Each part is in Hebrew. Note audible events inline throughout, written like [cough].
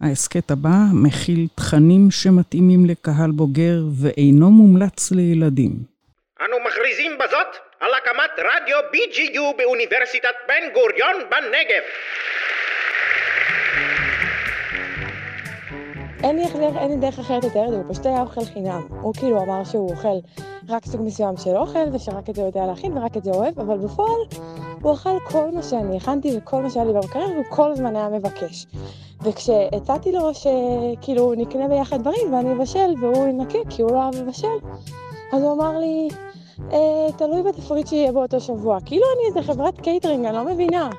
ההסכת הבא מכיל תכנים שמתאימים לקהל בוגר ואינו מומלץ לילדים. אנו מכריזים בזאת על הקמת רדיו BGU באוניברסיטת בן גוריון בנגב. אין לי, דרך, אין לי דרך אחרת לתאר את זה, הוא פשוט היה אוכל חינם. הוא כאילו אמר שהוא אוכל רק סוג מסוים של אוכל, ושרק את זה הוא יודע להכין ורק את זה אוהב, אבל בפועל הוא אכל כל מה שאני הכנתי וכל מה שהיה לי במקרר, והוא כל הזמן היה מבקש. וכשהצעתי לו שכאילו נקנה ביחד דברים ואני אבשל והוא ינקה כי הוא לא אוהב לבשל, אז הוא אמר לי, אה, תלוי בתפריט שיהיה באותו שבוע. כאילו אני איזה חברת קייטרינג, אני לא מבינה.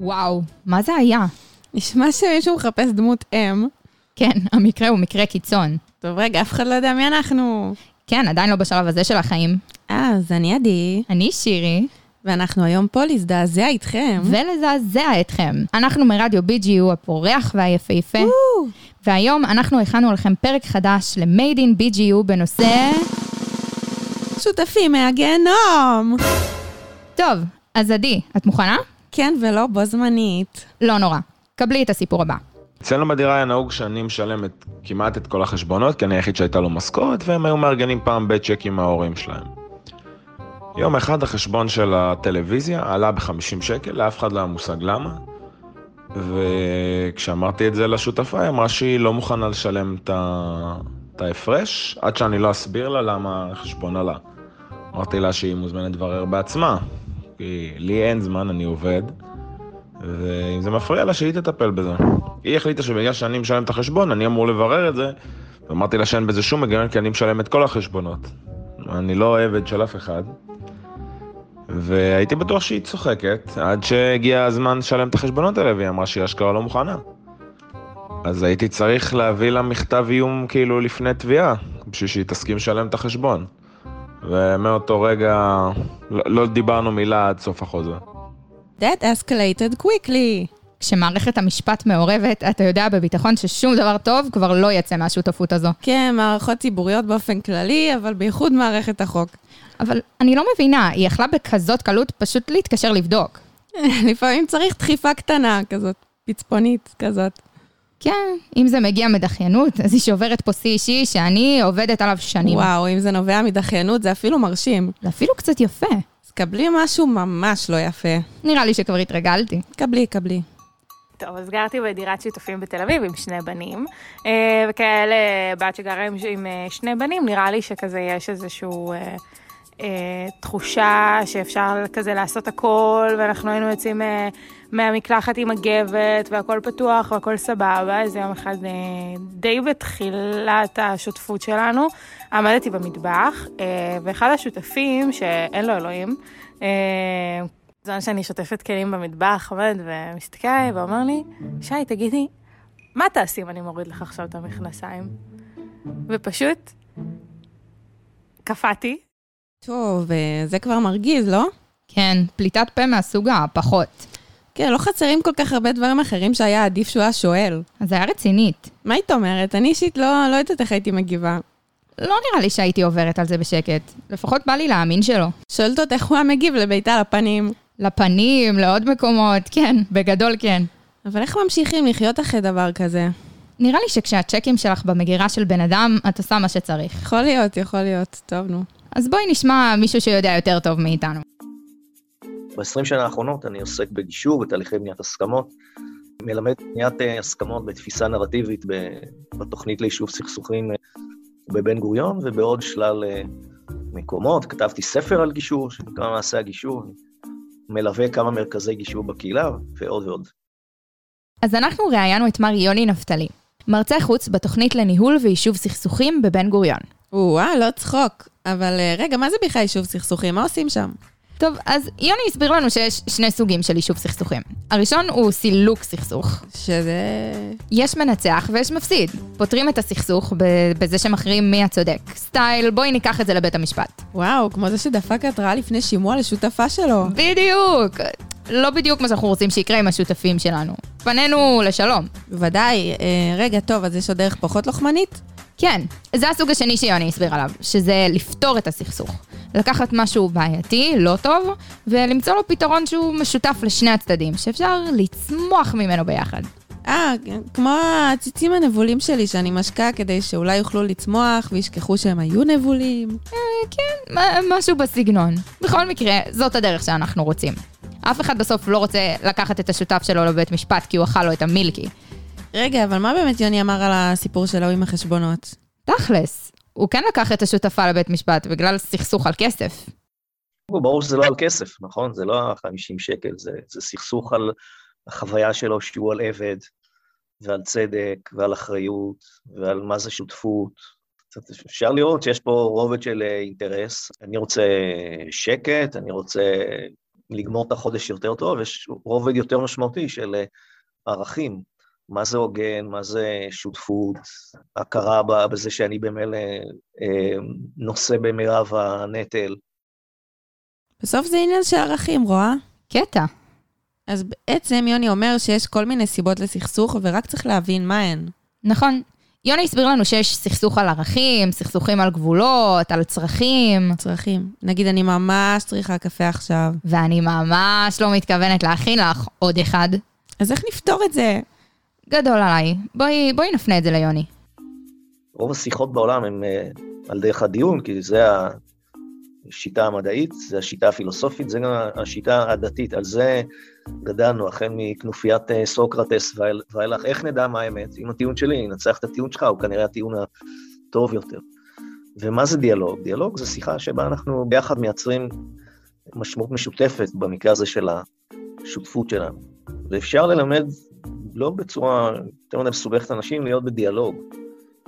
וואו, מה זה היה? נשמע שמישהו מחפש דמות אם. כן, המקרה הוא מקרה קיצון. טוב, רגע, אף אחד לא יודע מי אנחנו. כן, עדיין לא בשלב הזה של החיים. אה, אז אני עדי. אני שירי. ואנחנו היום פה להזדעזע איתכם. ולזעזע אתכם. אנחנו מרדיו BGU הפורח והיפהפה. והיום אנחנו הכנו לכם פרק חדש ל-Made in BGU בנושא... שותפים מהגיהנום! טוב, אז עדי, את מוכנה? כן ולא בו זמנית. לא נורא. קבלי את הסיפור הבא. אצלנו בדירה היה נהוג שאני משלם את, כמעט את כל החשבונות, כי אני היחיד שהייתה לו משכורת, והם היו מארגנים פעם בצ'קים מההורים שלהם. יום אחד החשבון של הטלוויזיה עלה ב-50 שקל, לאף אחד לא היה מושג למה. וכשאמרתי את זה לשותפה, היא אמרה שהיא לא מוכנה לשלם את ההפרש, עד שאני לא אסביר לה למה החשבון עלה. אמרתי לה שהיא מוזמנת לברר בעצמה, כי לי אין זמן, אני עובד, ואם זה מפריע לה, שהיא תטפל בזה. היא החליטה שבגלל שאני משלם את החשבון, אני אמור לברר את זה, ואמרתי לה שאין בזה שום היגיון, כי אני משלם את כל החשבונות. אני לא עבד של אף אחד. והייתי בטוח שהיא צוחקת, עד שהגיע הזמן לשלם את החשבונות האלה, והיא אמרה שהיא אשכרה לא מוכנה. אז הייתי צריך להביא לה מכתב איום כאילו לפני תביעה, בשביל שהיא תסכים לשלם את החשבון. ומאותו רגע לא, לא דיברנו מילה עד סוף החוזה. That escalated quickly. כשמערכת המשפט מעורבת, אתה יודע בביטחון ששום דבר טוב כבר לא יצא מהשותפות הזו. כן, מערכות ציבוריות באופן כללי, אבל בייחוד מערכת החוק. אבל אני לא מבינה, היא יכלה בכזאת קלות פשוט להתקשר לבדוק. [laughs] לפעמים צריך דחיפה קטנה כזאת, פצפונית כזאת. כן, אם זה מגיע מדחיינות, אז היא שוברת פה שיא אישי שאני עובדת עליו שנים. וואו, אם זה נובע מדחיינות, זה אפילו מרשים. זה אפילו קצת יפה. אז קבלי משהו ממש לא יפה. נראה לי שכבר התרגלתי. קבלי, קבלי. טוב, אז גרתי בדירת שיתופים בתל אביב עם שני בנים, וכאלה בת שגרה עם, עם שני בנים, נראה לי שכזה יש איזשהו אה, אה, תחושה שאפשר כזה לעשות הכל, ואנחנו היינו יוצאים אה, מהמקלחת עם הגבת, והכל פתוח והכל סבבה, איזה יום אחד אה, די בתחילת השותפות שלנו, עמדתי במטבח, אה, ואחד השותפים, שאין לו אלוהים, אה, בזמן שאני שוטפת כלים במטבח, עומד ומסתכל עליי ואומר לי, שי, תגידי, מה תעשי אם אני מוריד לך עכשיו את המכנסיים? ופשוט קפאתי. טוב, זה כבר מרגיז, לא? כן, פליטת פה מהסוג הפחות. כן, לא חסרים כל כך הרבה דברים אחרים שהיה עדיף שהוא היה שואל. אז זה היה רצינית. מה היית אומרת? אני אישית לא, לא יודעת איך הייתי מגיבה. לא נראה לי שהייתי עוברת על זה בשקט. לפחות בא לי להאמין שלו. שואלת אותה איך הוא היה מגיב לביתה לפנים. לפנים, לעוד מקומות, כן, בגדול כן. אבל איך ממשיכים לחיות אחרי דבר כזה? נראה לי שכשהצ'קים שלך במגירה של בן אדם, את עושה מה שצריך. יכול להיות, יכול להיות. טוב, נו. אז בואי נשמע מישהו שיודע יותר טוב מאיתנו. ב-20 שנה האחרונות אני עוסק בגישור, בתהליכי בניית הסכמות. מלמד בניית הסכמות בתפיסה נרטיבית בתוכנית ליישוב סכסוכים בבן גוריון ובעוד שלל מקומות. כתבתי ספר על גישור, שנקרא מעשה הגישור. מלווה כמה מרכזי גישור בקהילה, ועוד ועוד. אז אנחנו ראיינו את מר יוני נפתלי, מרצה חוץ בתוכנית לניהול ויישוב סכסוכים בבן גוריון. או-אה, לא צחוק. אבל רגע, מה זה בכלל יישוב סכסוכים? מה עושים שם? טוב, אז יוני הסביר לנו שיש שני סוגים של יישוב סכסוכים. הראשון הוא סילוק סכסוך. שזה... יש מנצח ויש מפסיד. פותרים את הסכסוך בזה שמכריעים מי הצודק. סטייל, בואי ניקח את זה לבית המשפט. וואו, כמו זה שדפק התראה לפני שימוע לשותפה שלו. בדיוק. לא בדיוק מה שאנחנו רוצים שיקרה עם השותפים שלנו. פנינו לשלום. בוודאי. אה, רגע, טוב, אז יש עוד דרך פחות לוחמנית? כן, זה הסוג השני שיוני הסביר עליו, שזה לפתור את הסכסוך. לקחת משהו בעייתי, לא טוב, ולמצוא לו פתרון שהוא משותף לשני הצדדים, שאפשר לצמוח ממנו ביחד. אה, אה, כמו הציצים הנבולים שלי שאני משקה כדי שאולי יוכלו לצמוח וישכחו שהם היו נבולים. כן, מ- משהו בסגנון. בכל מקרה, זאת הדרך שאנחנו רוצים. אף אחד בסוף לא רוצה לקחת את השותף שלו לבית משפט כי הוא אכל לו את המילקי. רגע, אבל מה באמת יוני אמר על הסיפור שלו עם החשבונות? תכלס, הוא כן לקח את השותפה לבית משפט בגלל סכסוך על כסף. ברור שזה לא על כסף, נכון? זה לא ה-50 שקל, זה, זה סכסוך על החוויה שלו שהוא על עבד, ועל צדק, ועל אחריות, ועל מה זה שותפות. אפשר לראות שיש פה רובד של אה, אינטרס. אני רוצה שקט, אני רוצה לגמור את החודש יותר טוב, יש רובד יותר משמעותי של אה, ערכים. מה זה הוגן, מה זה שותפות, הכרה בזה שאני במילא אה, נושא במרב הנטל. בסוף זה עניין של ערכים, רואה? קטע. אז בעצם יוני אומר שיש כל מיני סיבות לסכסוך, ורק צריך להבין מה הן. נכון. יוני הסביר לנו שיש סכסוך על ערכים, סכסוכים על גבולות, על צרכים, צרכים. נגיד, אני ממש צריכה קפה עכשיו. ואני ממש לא מתכוונת להכין לך עוד אחד. אז איך נפתור את זה? גדול עליי. בואי, בואי נפנה את זה ליוני. רוב השיחות בעולם הן אה, על דרך הדיון, כי זה השיטה המדעית, זה השיטה הפילוסופית, זה גם השיטה הדתית. על זה גדלנו, החל מכנופיית אה, סוקרטס ואילך. איך נדע מה האמת? אם הטיעון שלי ינצח את הטיעון שלך, הוא כנראה הטיעון הטוב יותר. ומה זה דיאלוג? דיאלוג זה שיחה שבה אנחנו ביחד מייצרים משמעות משותפת, במקרה הזה של השותפות שלנו. ואפשר ללמד, לא בצורה יותר מדי מסובכת אנשים, להיות בדיאלוג.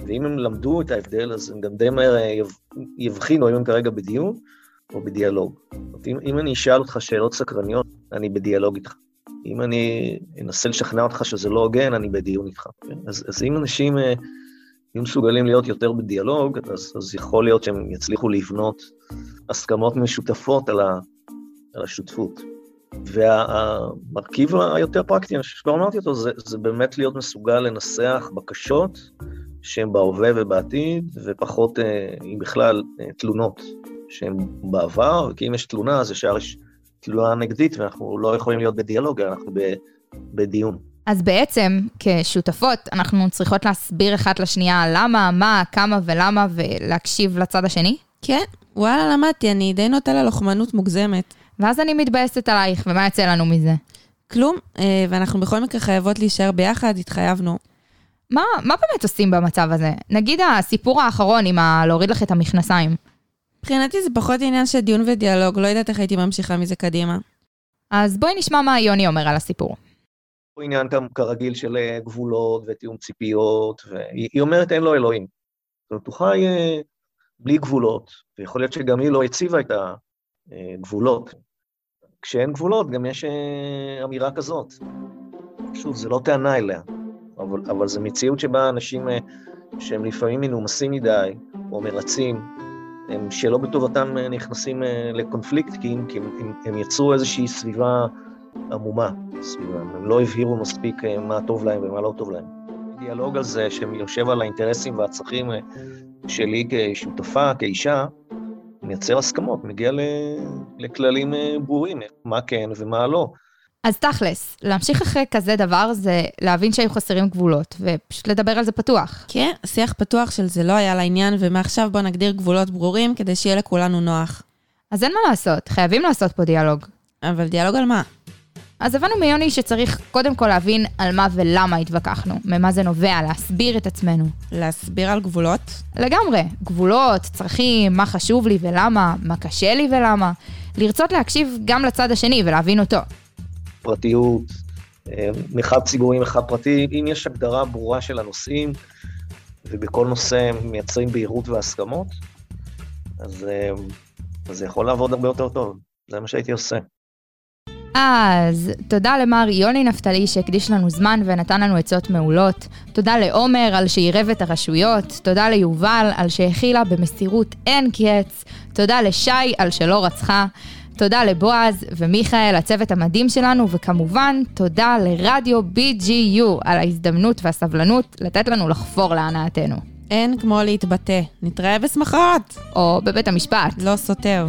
ואם הם למדו את ההבדל, אז הם גם די מהר אה, יב- יבחינו אם הם כרגע בדיון או בדיאלוג. אם, אם אני אשאל אותך שאלות סקרניות, אני בדיאלוג איתך. אם אני אנסה לשכנע אותך שזה לא הוגן, אני בדיון איתך. אז, אז אם אנשים אה, יהיו מסוגלים להיות יותר בדיאלוג, אז, אז יכול להיות שהם יצליחו לבנות הסכמות משותפות על, ה, על השותפות. והמרכיב היותר פרקטי, אני חושב שכבר אמרתי אותו, זה, זה באמת להיות מסוגל לנסח בקשות שהן בהווה ובעתיד, ופחות, אה, אם בכלל, אה, תלונות שהן בעבר, כי אם יש תלונה, אז ישר יש תלונה נגדית, ואנחנו לא יכולים להיות בדיאלוג, אנחנו ב, בדיון. אז בעצם, כשותפות, אנחנו צריכות להסביר אחת לשנייה למה, מה, כמה ולמה, ולהקשיב לצד השני? כן, וואלה, למדתי, אני די נוטה ללוחמנות מוגזמת. ואז אני מתבאסת עלייך, ומה יוצא לנו מזה? כלום, אה, ואנחנו בכל מקרה חייבות להישאר ביחד, התחייבנו. מה, מה באמת עושים במצב הזה? נגיד הסיפור האחרון עם ה... להוריד לך את המכנסיים. מבחינתי זה פחות עניין של דיון ודיאלוג, לא יודעת איך הייתי ממשיכה מזה קדימה. אז בואי נשמע מה יוני אומר על הסיפור. הוא עניין גם כרגיל של אה, גבולות ותיאום ציפיות, והיא היא אומרת אין לו אלוהים. זאת אומרת, הוא חי אה, בלי גבולות, ויכול להיות שגם היא לא הציבה את הגבולות. כשאין גבולות גם יש אה, אמירה כזאת. שוב, זו לא טענה אליה, אבל, אבל זו מציאות שבה אנשים אה, שהם לפעמים מנומסים מדי, או מרצים, הם שלא בטובתם אה, נכנסים לקונפליקט, כי הם, הם, הם, יצרו איזושהי סביבה עמומה סביבם, הם לא הבהירו מספיק מה טוב להם ומה לא טוב להם. דיאלוג על זה שיושב על האינטרסים והצרכים שלי כשותפה, כאישה, מייצר הסכמות, מגיע ל- לכללים אה, ברורים, מה כן ומה לא. אז תכלס, להמשיך אחרי כזה דבר זה להבין שהיו חסרים גבולות, ופשוט לדבר על זה פתוח. כן, שיח פתוח של זה לא היה לעניין, ומעכשיו בוא נגדיר גבולות ברורים כדי שיהיה לכולנו נוח. אז אין מה לעשות, חייבים לעשות פה דיאלוג. אבל דיאלוג על מה? אז הבנו מיוני שצריך קודם כל להבין על מה ולמה התווכחנו, ממה זה נובע, להסביר את עצמנו. להסביר על גבולות? לגמרי, גבולות, צרכים, מה חשוב לי ולמה, מה קשה לי ולמה. לרצות להקשיב גם לצד השני ולהבין אותו. פרטיות, אה, מרחב ציבורי, מרחב פרטי, אם יש הגדרה ברורה של הנושאים, ובכל נושא מייצרים בהירות והסכמות, אז, אה, אז זה יכול לעבוד הרבה יותר טוב, זה מה שהייתי עושה. אז תודה למר יוני נפתלי שהקדיש לנו זמן ונתן לנו עצות מעולות. תודה לעומר על שעירב את הרשויות. תודה ליובל על שהכילה במסירות אין קץ. תודה לשי על שלא רצחה. תודה לבועז ומיכאל, הצוות המדהים שלנו, וכמובן, תודה לרדיו BGU על ההזדמנות והסבלנות לתת לנו לחפור להנאתנו. אין כמו להתבטא. נתראה בשמחות! או בבית המשפט. לא סותר.